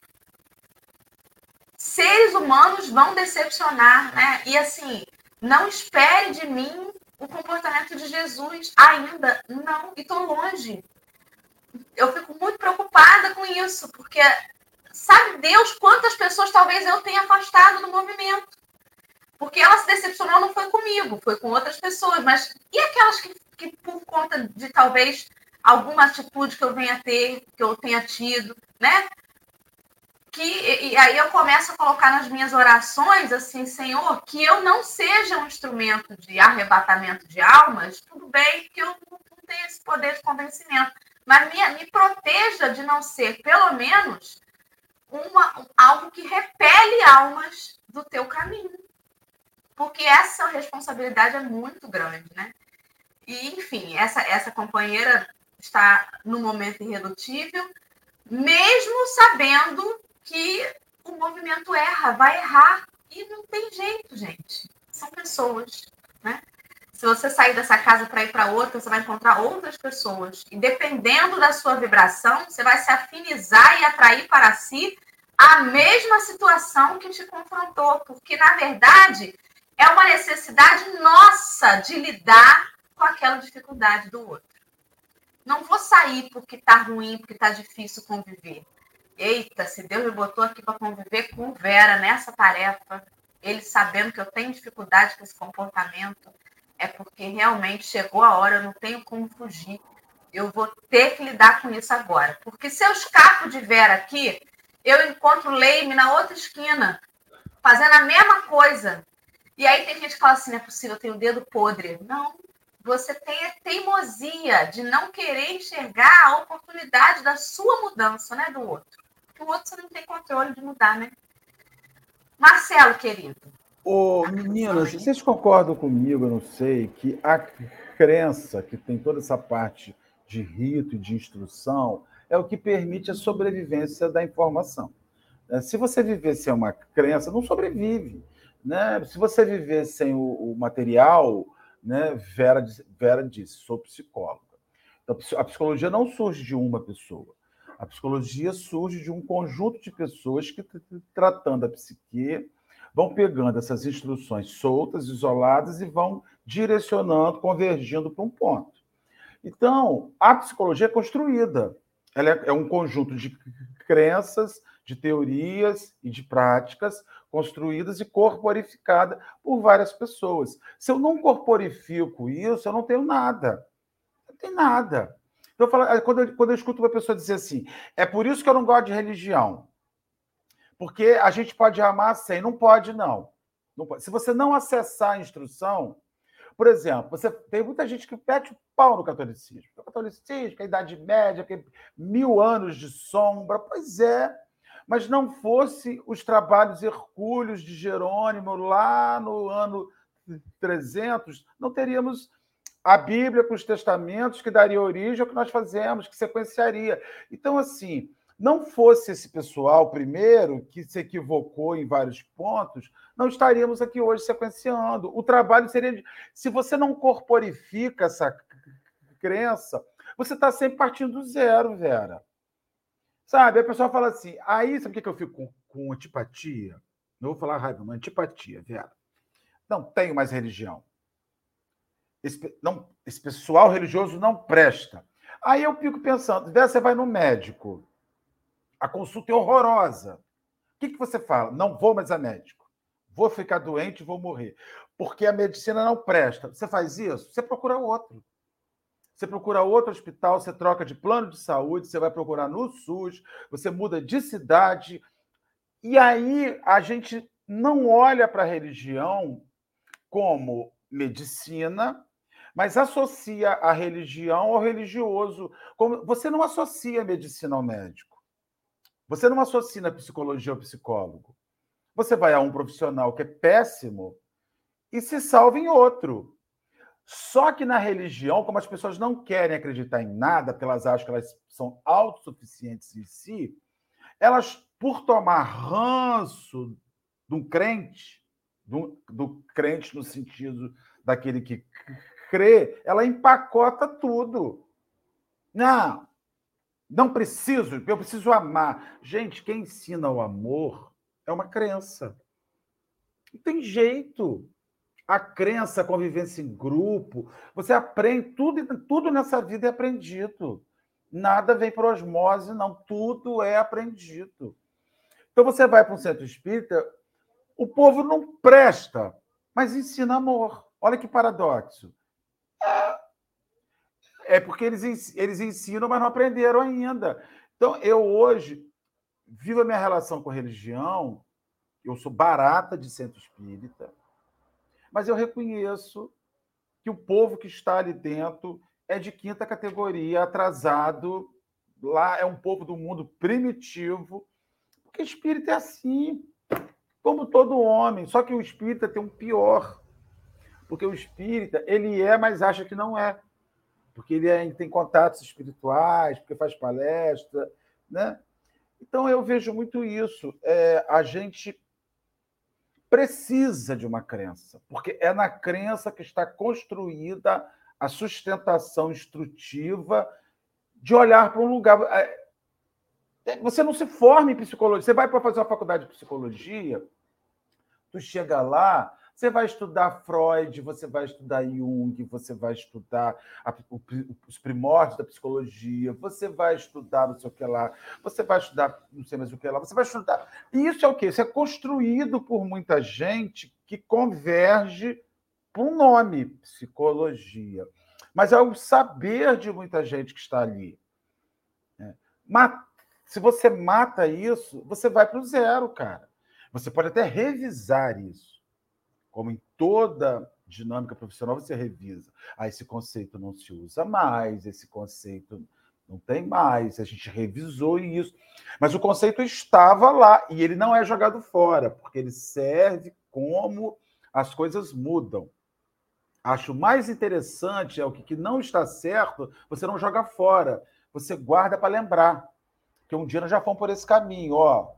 Seres humanos vão decepcionar, né? E assim, não espere de mim o comportamento de Jesus ainda não, e estou longe. Eu fico muito preocupada com isso, porque sabe Deus quantas pessoas talvez eu tenha afastado do movimento. Porque ela se decepcionou não foi comigo, foi com outras pessoas. Mas e aquelas que, que por conta de talvez alguma atitude que eu venha ter, que eu tenha tido, né? Que e aí eu começo a colocar nas minhas orações assim, Senhor, que eu não seja um instrumento de arrebatamento de almas, tudo bem que eu não tenho esse poder de convencimento, mas me, me proteja de não ser, pelo menos, uma, algo que repele almas do teu caminho. Porque essa responsabilidade é muito grande, né? E, enfim, essa, essa companheira está no momento irredutível, mesmo sabendo que o movimento erra, vai errar. E não tem jeito, gente. São pessoas, né? Se você sair dessa casa para ir para outra, você vai encontrar outras pessoas. E dependendo da sua vibração, você vai se afinizar e atrair para si a mesma situação que te confrontou. Porque, na verdade, é uma necessidade nossa de lidar com aquela dificuldade do outro. Não vou sair porque está ruim, porque está difícil conviver eita, se Deus me botou aqui para conviver com Vera nessa tarefa, ele sabendo que eu tenho dificuldade com esse comportamento, é porque realmente chegou a hora, eu não tenho como fugir. Eu vou ter que lidar com isso agora. Porque se eu escapo de Vera aqui, eu encontro Leime na outra esquina, fazendo a mesma coisa. E aí tem gente que fala assim, não é possível, eu tenho o dedo podre. Não, você tem a teimosia de não querer enxergar a oportunidade da sua mudança, né, do outro que o outro você não tem controle de mudar, né? Marcelo, querido. Ô, meninas, vocês concordam comigo, eu não sei, que a crença que tem toda essa parte de rito e de instrução é o que permite a sobrevivência da informação. É, se você viver sem uma crença, não sobrevive. Né? Se você viver sem o, o material, né? Vera, Vera disse, sou psicóloga. A psicologia não surge de uma pessoa. A psicologia surge de um conjunto de pessoas que, tratando a psique, vão pegando essas instruções soltas, isoladas, e vão direcionando, convergindo para um ponto. Então, a psicologia é construída. Ela é, é um conjunto de crenças, de teorias e de práticas construídas e corporificada por várias pessoas. Se eu não corporifico isso, eu não tenho nada. Não tem nada. Então, eu falo, eh, quando, eu, quando eu escuto uma pessoa dizer assim, é por isso que eu não gosto de religião. Porque a gente pode amar sem, não pode, não. não pode. Se você não acessar a instrução, por exemplo, você tem muita gente que pede o pau no catolicismo. O catolicismo, a Idade Média, mil anos de sombra. Pois é. mas não fosse os trabalhos hercúleos de Jerônimo lá no ano 300, não teríamos a Bíblia com os testamentos que daria origem ao que nós fazemos, que sequenciaria. Então, assim, não fosse esse pessoal, primeiro, que se equivocou em vários pontos, não estaríamos aqui hoje sequenciando. O trabalho seria. Se você não corporifica essa crença, você está sempre partindo do zero, Vera. Sabe? A pessoa fala assim, aí sabe o que eu fico com, com antipatia? Não vou falar raiva, mas antipatia, Vera. Não tenho mais religião. Esse, não, esse pessoal religioso não presta. Aí eu fico pensando, você vai no médico, a consulta é horrorosa. O que, que você fala? Não vou mais a médico. Vou ficar doente, vou morrer. Porque a medicina não presta. Você faz isso? Você procura outro. Você procura outro hospital, você troca de plano de saúde, você vai procurar no SUS, você muda de cidade. E aí a gente não olha para a religião como medicina, mas associa a religião ao religioso. Como você não associa a medicina ao médico. Você não associa a psicologia ao psicólogo. Você vai a um profissional que é péssimo e se salva em outro. Só que na religião, como as pessoas não querem acreditar em nada, porque elas acham que elas são autossuficientes em si, elas, por tomar ranço de um crente, do, do crente no sentido daquele que crê, ela empacota tudo. Não, não preciso, eu preciso amar. Gente, quem ensina o amor é uma crença. Não tem jeito a crença, a convivência em grupo. Você aprende, tudo, tudo nessa vida é aprendido. Nada vem por osmose, não. Tudo é aprendido. Então você vai para um centro espírita, o povo não presta, mas ensina amor. Olha que paradoxo. É, porque eles, eles ensinam, mas não aprenderam ainda. Então, eu hoje vivo a minha relação com a religião, eu sou barata de centro espírita, mas eu reconheço que o povo que está ali dentro é de quinta categoria, atrasado. Lá é um povo do mundo primitivo, porque espírito é assim, como todo homem. Só que o espírita tem um pior, porque o espírita ele é, mas acha que não é, porque ele tem contatos espirituais, porque faz palestra, né? Então eu vejo muito isso. É, a gente precisa de uma crença, porque é na crença que está construída a sustentação instrutiva de olhar para um lugar. É, é, você não se forma em psicologia. Você vai para fazer uma faculdade de psicologia, tu chega lá, você vai estudar Freud, você vai estudar Jung, você vai estudar a, os primórdios da psicologia, você vai estudar não sei o que lá, você vai estudar não sei mais o que lá, você vai estudar. E isso é o quê? Isso é construído por muita gente que converge para um nome, psicologia. Mas é o saber de muita gente que está ali. É. Se você mata isso, você vai para o zero, cara. Você pode até revisar isso como em toda dinâmica profissional, você revisa. Ah, esse conceito não se usa mais, esse conceito não tem mais, a gente revisou isso. Mas o conceito estava lá e ele não é jogado fora, porque ele serve como as coisas mudam. Acho mais interessante é o que não está certo, você não joga fora, você guarda para lembrar. Que um dia nós já fomos por esse caminho, ó.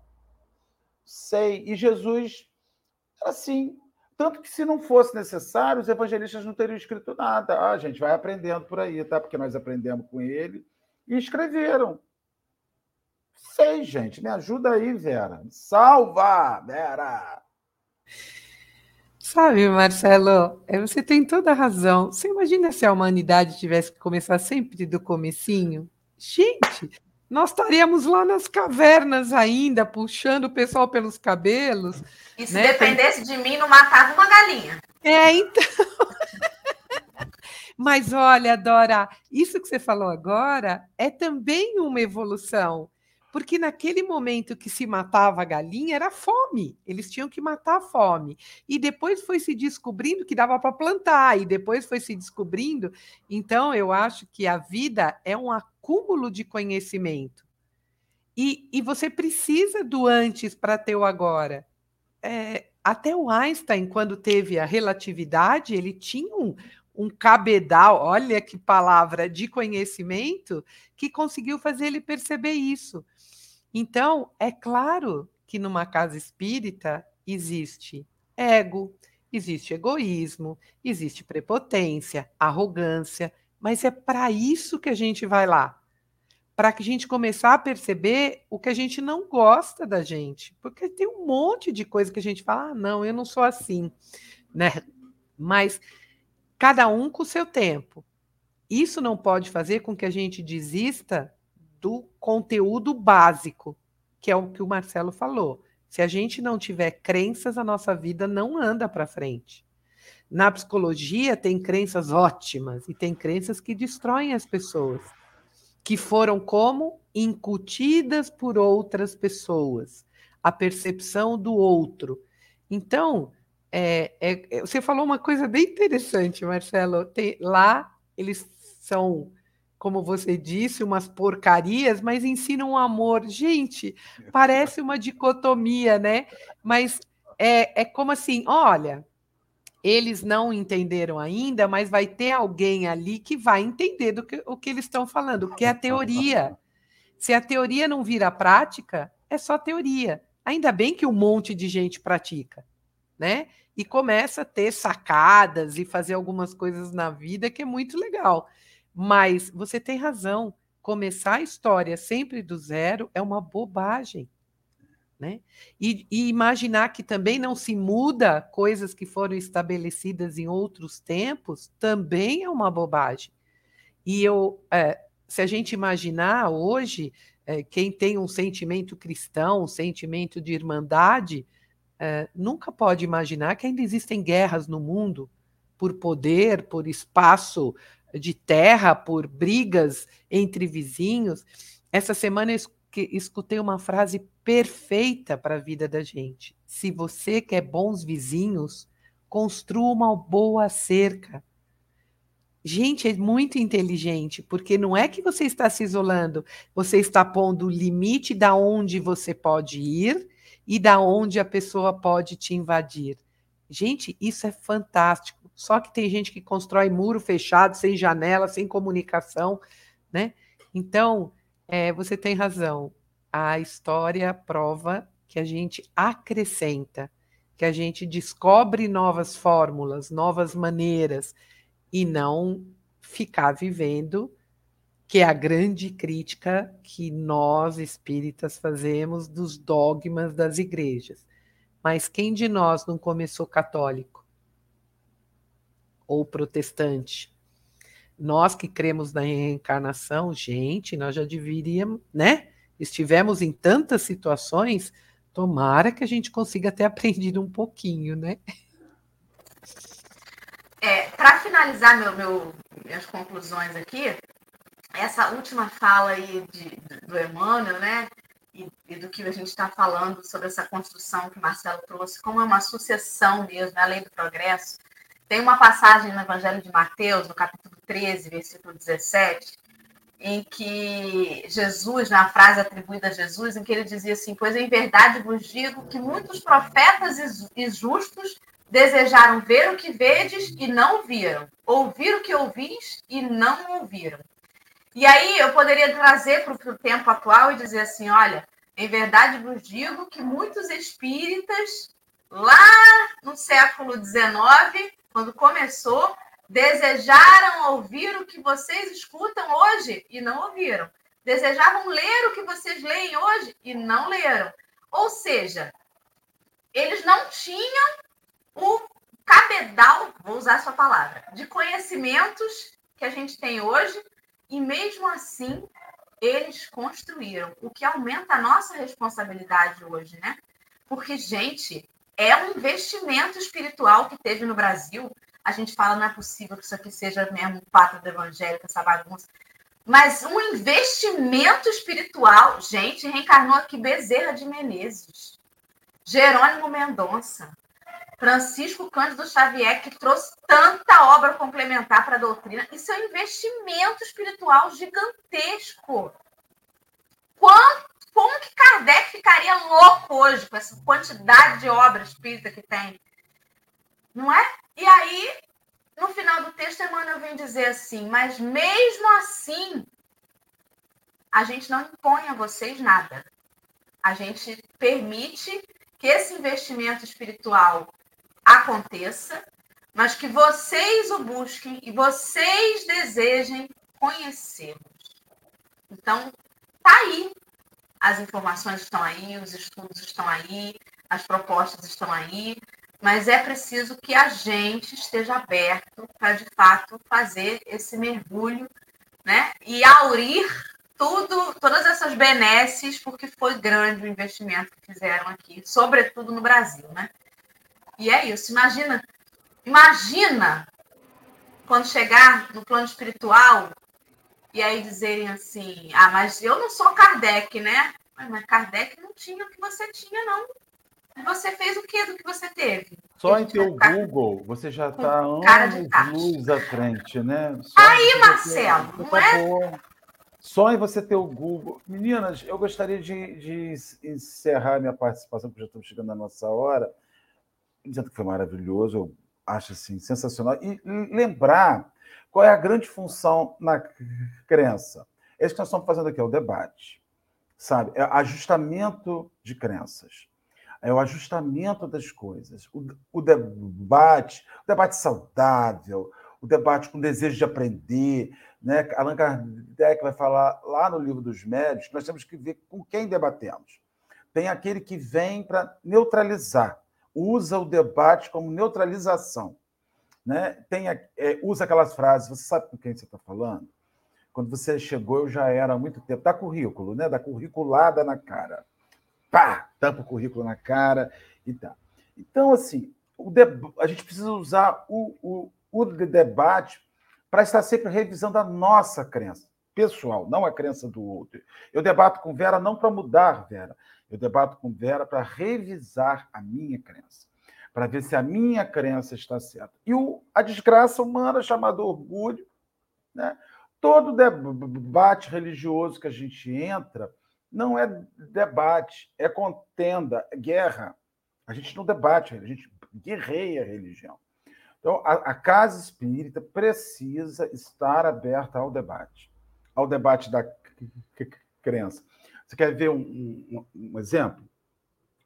Sei. E Jesus, assim, tanto que, se não fosse necessário, os evangelistas não teriam escrito nada. Ah, a gente vai aprendendo por aí, tá? Porque nós aprendemos com ele e escreveram. Sei, gente. Me ajuda aí, Vera. Salva, Vera! Sabe, Marcelo, é, você tem toda a razão. Você imagina se a humanidade tivesse que começar sempre do comecinho? Gente, nós estaríamos lá nas cavernas ainda, puxando o pessoal pelos cabelos. E se né? dependesse de mim, não matava uma galinha. É, então. <laughs> Mas olha, Dora, isso que você falou agora é também uma evolução. Porque naquele momento que se matava a galinha era fome, eles tinham que matar a fome. E depois foi se descobrindo que dava para plantar, e depois foi se descobrindo. Então, eu acho que a vida é um acúmulo de conhecimento. E, e você precisa do antes para ter o agora. É, até o Einstein, quando teve a relatividade, ele tinha um, um cabedal, olha que palavra, de conhecimento que conseguiu fazer ele perceber isso. Então, é claro que numa casa espírita existe ego, existe egoísmo, existe prepotência, arrogância, mas é para isso que a gente vai lá para que a gente começar a perceber o que a gente não gosta da gente. Porque tem um monte de coisa que a gente fala, ah, não, eu não sou assim, né? Mas cada um com o seu tempo. Isso não pode fazer com que a gente desista do conteúdo básico, que é o que o Marcelo falou. Se a gente não tiver crenças, a nossa vida não anda para frente. Na psicologia, tem crenças ótimas e tem crenças que destroem as pessoas que foram como incutidas por outras pessoas, a percepção do outro. Então, é, é, é, você falou uma coisa bem interessante, Marcelo. Tem, lá eles são, como você disse, umas porcarias, mas ensinam amor. Gente, <laughs> parece uma dicotomia, né? Mas é, é como assim: olha, eles não entenderam ainda, mas vai ter alguém ali que vai entender do que, o que eles estão falando, que é a teoria. Se a teoria não vira prática, é só teoria. Ainda bem que um monte de gente pratica, né? E começa a ter sacadas e fazer algumas coisas na vida que é muito legal. Mas você tem razão, começar a história sempre do zero é uma bobagem. Né? E, e, imaginar que também não se muda coisas que foram estabelecidas em outros tempos também é uma bobagem. E eu, é, se a gente imaginar hoje, é, quem tem um sentimento cristão, um sentimento de irmandade, é, nunca pode imaginar que ainda existem guerras no mundo por poder, por espaço de terra, por brigas entre vizinhos. Essa semana eu escutei uma frase perfeita para a vida da gente. Se você quer bons vizinhos, construa uma boa cerca. Gente, é muito inteligente, porque não é que você está se isolando, você está pondo o limite da onde você pode ir e da onde a pessoa pode te invadir. Gente, isso é fantástico. Só que tem gente que constrói muro fechado, sem janela, sem comunicação, né? Então, é, você tem razão a história prova que a gente acrescenta, que a gente descobre novas fórmulas, novas maneiras, e não ficar vivendo, que é a grande crítica que nós espíritas fazemos dos dogmas das igrejas. Mas quem de nós não começou católico? Ou protestante? Nós que cremos na reencarnação, gente, nós já deveríamos, né? estivemos em tantas situações, tomara que a gente consiga ter <laughs> aprendido um pouquinho, né? É, Para finalizar meu, meu, minhas conclusões aqui, essa última fala aí de, do Emmanuel, né? E, e, do que a gente está falando sobre essa construção que o Marcelo trouxe, como é uma sucessão mesmo, a lei do progresso. Tem uma passagem no Evangelho de Mateus, no capítulo 13, versículo 17, em que Jesus, na frase atribuída a Jesus, em que ele dizia assim: Pois em verdade vos digo que muitos profetas e justos desejaram ver o que vedes e não viram, ouvir o que ouvis e não ouviram. E aí eu poderia trazer para o tempo atual e dizer assim: olha, em verdade vos digo que muitos espíritas, lá no século XIX, quando começou, Desejaram ouvir o que vocês escutam hoje e não ouviram. Desejavam ler o que vocês leem hoje e não leram. Ou seja, eles não tinham o cabedal, vou usar sua palavra, de conhecimentos que a gente tem hoje e mesmo assim eles construíram, o que aumenta a nossa responsabilidade hoje, né? Porque, gente, é um investimento espiritual que teve no Brasil a gente fala, não é possível que isso aqui seja mesmo pátria do evangélico, essa bagunça. Mas um investimento espiritual, gente, reencarnou aqui Bezerra de Menezes, Jerônimo Mendonça, Francisco Cândido Xavier, que trouxe tanta obra complementar para a doutrina. Isso é um investimento espiritual gigantesco. Quanto, como que Kardec ficaria louco hoje com essa quantidade de obras espírita que tem? Não é? E aí, no final do texto, Emmanuel vem dizer assim: mas mesmo assim, a gente não impõe a vocês nada. A gente permite que esse investimento espiritual aconteça, mas que vocês o busquem e vocês desejem conhecê-los. Então, tá aí. As informações estão aí, os estudos estão aí, as propostas estão aí, mas é preciso que a gente esteja aberto para, de fato, fazer esse mergulho né? e aurir tudo, todas essas benesses, porque foi grande o investimento que fizeram aqui, sobretudo no Brasil. Né? E é isso. Imagina, imagina quando chegar no plano espiritual e aí dizerem assim: ah, mas eu não sou Kardec, né? Mas Kardec não tinha o que você tinha, não. Você fez o que do que você teve? Só em teu Google, você já está anos luz à frente, né? Só aí, Marcelo, ter... não é? Só em você ter o Google. Meninas, eu gostaria de, de encerrar minha participação, porque já estamos chegando na nossa hora, dizendo que foi maravilhoso, eu acho assim, sensacional. E lembrar qual é a grande função na crença. É isso que nós estamos fazendo aqui, é o debate. Sabe? É ajustamento de crenças é o ajustamento das coisas, o, o debate, o debate saudável, o debate com desejo de aprender. Né? Allan Kardec vai falar lá no livro dos médios que nós temos que ver com quem debatemos. Tem aquele que vem para neutralizar, usa o debate como neutralização. Né? Tem, é, usa aquelas frases, você sabe com quem você está falando? Quando você chegou, eu já era há muito tempo. Dá currículo, né? Dá curriculada na cara pá, tampa o currículo na cara e tal. Então, assim, a gente precisa usar o, o, o debate para estar sempre revisando a nossa crença pessoal, não a crença do outro. Eu debato com Vera não para mudar Vera, eu debato com Vera para revisar a minha crença, para ver se a minha crença está certa. E o, a desgraça humana chamada orgulho, né? todo debate religioso que a gente entra, não é debate, é contenda, é guerra. A gente não debate, a gente guerreia a religião. Então, a, a casa espírita precisa estar aberta ao debate, ao debate da crença. Você quer ver um, um, um exemplo?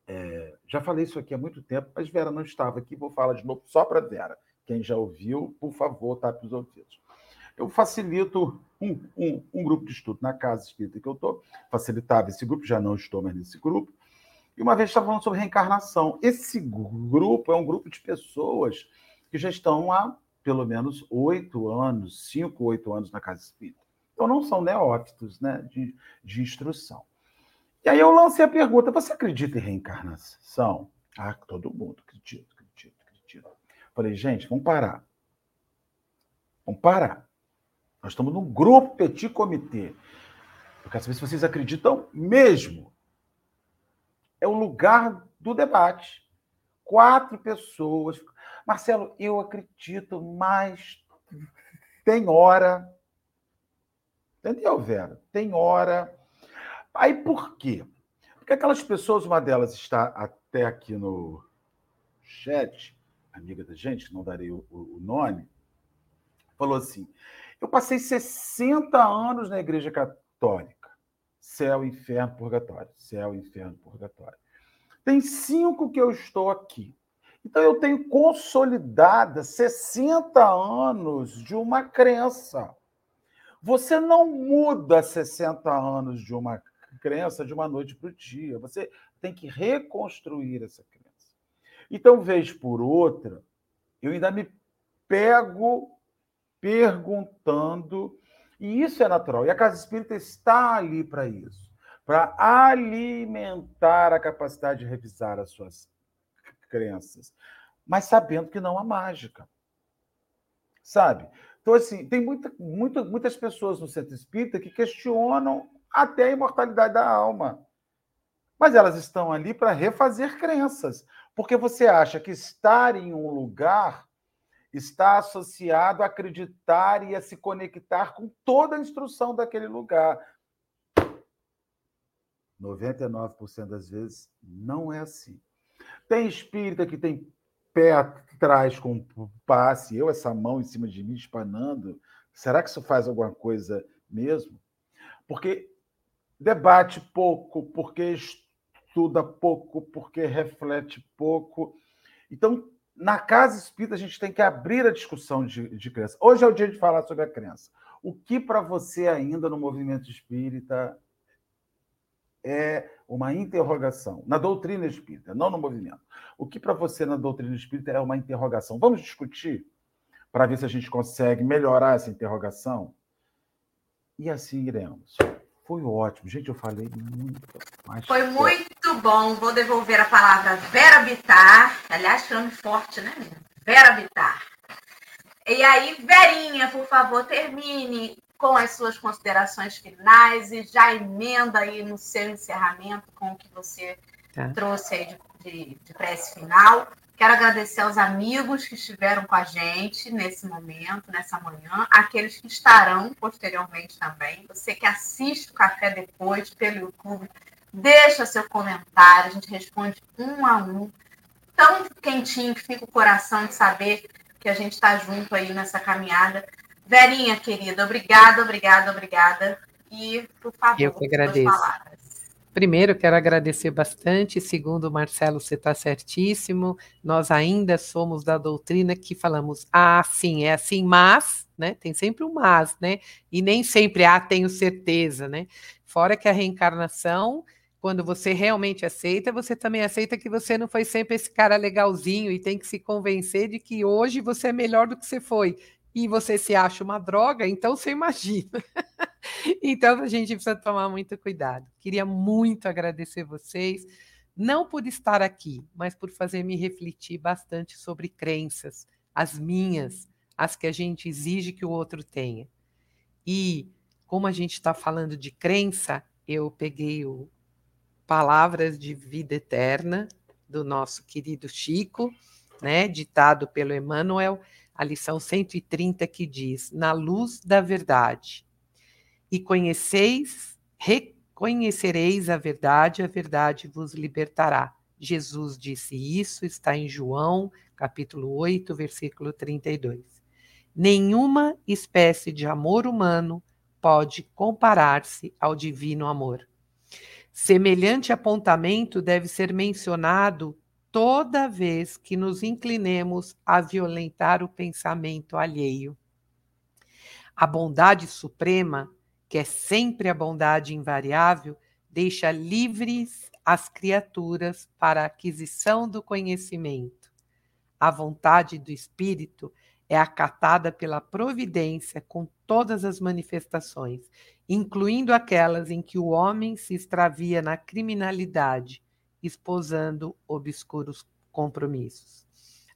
É, já falei isso aqui há muito tempo, mas Vera não estava aqui, vou falar de novo só para Vera. Quem já ouviu, por favor, tape os ouvidos. Eu facilito um, um, um grupo de estudo na casa espírita que eu estou, facilitava esse grupo, já não estou mais nesse grupo. E uma vez estava falando sobre reencarnação. Esse grupo é um grupo de pessoas que já estão há pelo menos oito anos, cinco, oito anos na casa espírita. Então não são neófitos né, de, de instrução. E aí eu lancei a pergunta: você acredita em reencarnação? Ah, todo mundo acredita, acredita, acredita. Falei, gente, vamos parar. Vamos parar. Nós estamos num grupo petit comitê. Eu quero saber se vocês acreditam mesmo. É o lugar do debate. Quatro pessoas. Marcelo, eu acredito, mas tem hora. Entendeu, Vera? Tem hora. Aí por quê? Porque aquelas pessoas, uma delas está até aqui no chat, amiga da gente, não darei o, o nome, falou assim: eu passei 60 anos na Igreja Católica. Céu, inferno, purgatório. Céu, inferno, purgatório. Tem cinco que eu estou aqui. Então eu tenho consolidada 60 anos de uma crença. Você não muda 60 anos de uma crença de uma noite para o dia. Você tem que reconstruir essa crença. Então, vez por outra, eu ainda me pego perguntando. E isso é natural. E a casa espírita está ali para isso para alimentar a capacidade de revisar as suas crenças, mas sabendo que não há mágica. Sabe? Então, assim, tem muita, muita, muitas pessoas no centro espírita que questionam até a imortalidade da alma. Mas elas estão ali para refazer crenças. Porque você acha que estar em um lugar está associado a acreditar e a se conectar com toda a instrução daquele lugar. 99% das vezes não é assim. Tem espírita que tem pé atrás com passe, eu essa mão em cima de mim espanando. Será que isso faz alguma coisa mesmo? Porque debate pouco, porque estuda pouco, porque reflete pouco. Então, na casa espírita, a gente tem que abrir a discussão de, de crença. Hoje é o dia de falar sobre a crença. O que para você ainda no movimento espírita é uma interrogação? Na doutrina espírita, não no movimento. O que para você na doutrina espírita é uma interrogação? Vamos discutir para ver se a gente consegue melhorar essa interrogação? E assim iremos. Foi ótimo. Gente, eu falei muito. Foi muito bom. Vou devolver a palavra Vera Bitar. Aliás, nome forte, né, Vera Bitar. E aí, Verinha, por favor, termine com as suas considerações finais e já emenda aí no seu encerramento com o que você tá. trouxe aí de, de, de prece final. Quero agradecer aos amigos que estiveram com a gente nesse momento, nessa manhã, aqueles que estarão posteriormente também. Você que assiste o café depois pelo YouTube, deixa seu comentário, a gente responde um a um. Tão quentinho que fica o coração de saber que a gente está junto aí nessa caminhada. Verinha, querida, obrigada, obrigada, obrigada. E, por favor, eu que agradeço. Primeiro, quero agradecer bastante. Segundo, Marcelo, você está certíssimo. Nós ainda somos da doutrina que falamos, ah, sim, é assim, mas, né? Tem sempre um mas, né? E nem sempre, ah, tenho certeza, né? Fora que a reencarnação, quando você realmente aceita, você também aceita que você não foi sempre esse cara legalzinho e tem que se convencer de que hoje você é melhor do que você foi. E você se acha uma droga, então você imagina. <laughs> então a gente precisa tomar muito cuidado. Queria muito agradecer vocês, não por estar aqui, mas por fazer me refletir bastante sobre crenças, as minhas, as que a gente exige que o outro tenha. E como a gente está falando de crença, eu peguei o Palavras de Vida Eterna do nosso querido Chico, né, ditado pelo Emmanuel, a lição 130 que diz: Na luz da verdade, e conheceis, reconhecereis a verdade, a verdade vos libertará. Jesus disse isso, está em João, capítulo 8, versículo 32. Nenhuma espécie de amor humano pode comparar-se ao divino amor. Semelhante apontamento deve ser mencionado toda vez que nos inclinemos a violentar o pensamento alheio. A bondade suprema que é sempre a bondade invariável, deixa livres as criaturas para a aquisição do conhecimento. A vontade do Espírito é acatada pela providência com todas as manifestações, incluindo aquelas em que o homem se extravia na criminalidade, esposando obscuros compromissos.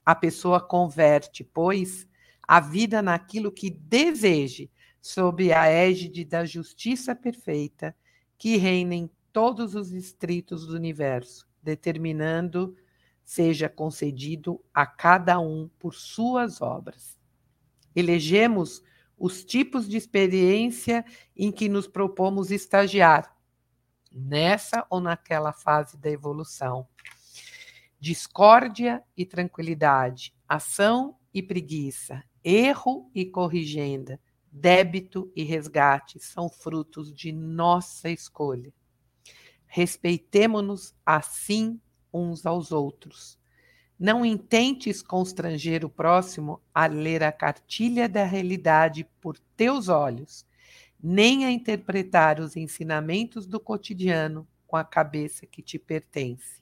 A pessoa converte, pois, a vida naquilo que deseje sob a égide da justiça perfeita que reina em todos os distritos do universo, determinando seja concedido a cada um por suas obras. Elegemos os tipos de experiência em que nos propomos estagiar, nessa ou naquela fase da evolução. Discórdia e tranquilidade, ação e preguiça, erro e corrigenda, Débito e resgate são frutos de nossa escolha. Respeitemo-nos assim uns aos outros. Não intentes constranger o próximo a ler a cartilha da realidade por teus olhos, nem a interpretar os ensinamentos do cotidiano com a cabeça que te pertence.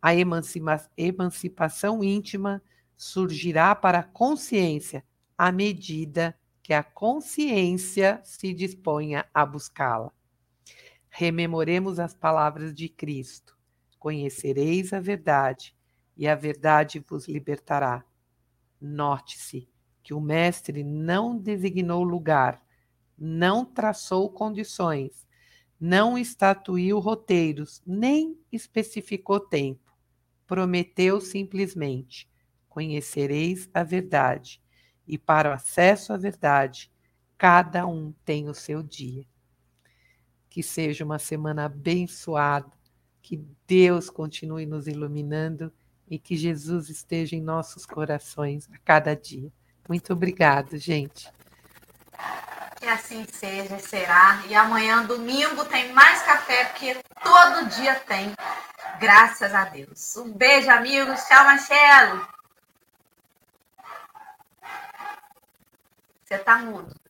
A emancipa emancipação íntima surgirá para a consciência à medida que a consciência se disponha a buscá-la. Rememoremos as palavras de Cristo: Conhecereis a verdade, e a verdade vos libertará. Note-se que o Mestre não designou lugar, não traçou condições, não estatuiu roteiros, nem especificou tempo. Prometeu simplesmente: Conhecereis a verdade e para o acesso à verdade, cada um tem o seu dia. que seja uma semana abençoada, que Deus continue nos iluminando e que Jesus esteja em nossos corações a cada dia. Muito obrigado, gente. Que assim seja será. E amanhã, domingo, tem mais café, porque todo dia tem. Graças a Deus. Um beijo, amigos. Tchau, Marcelo. Você tá mudo.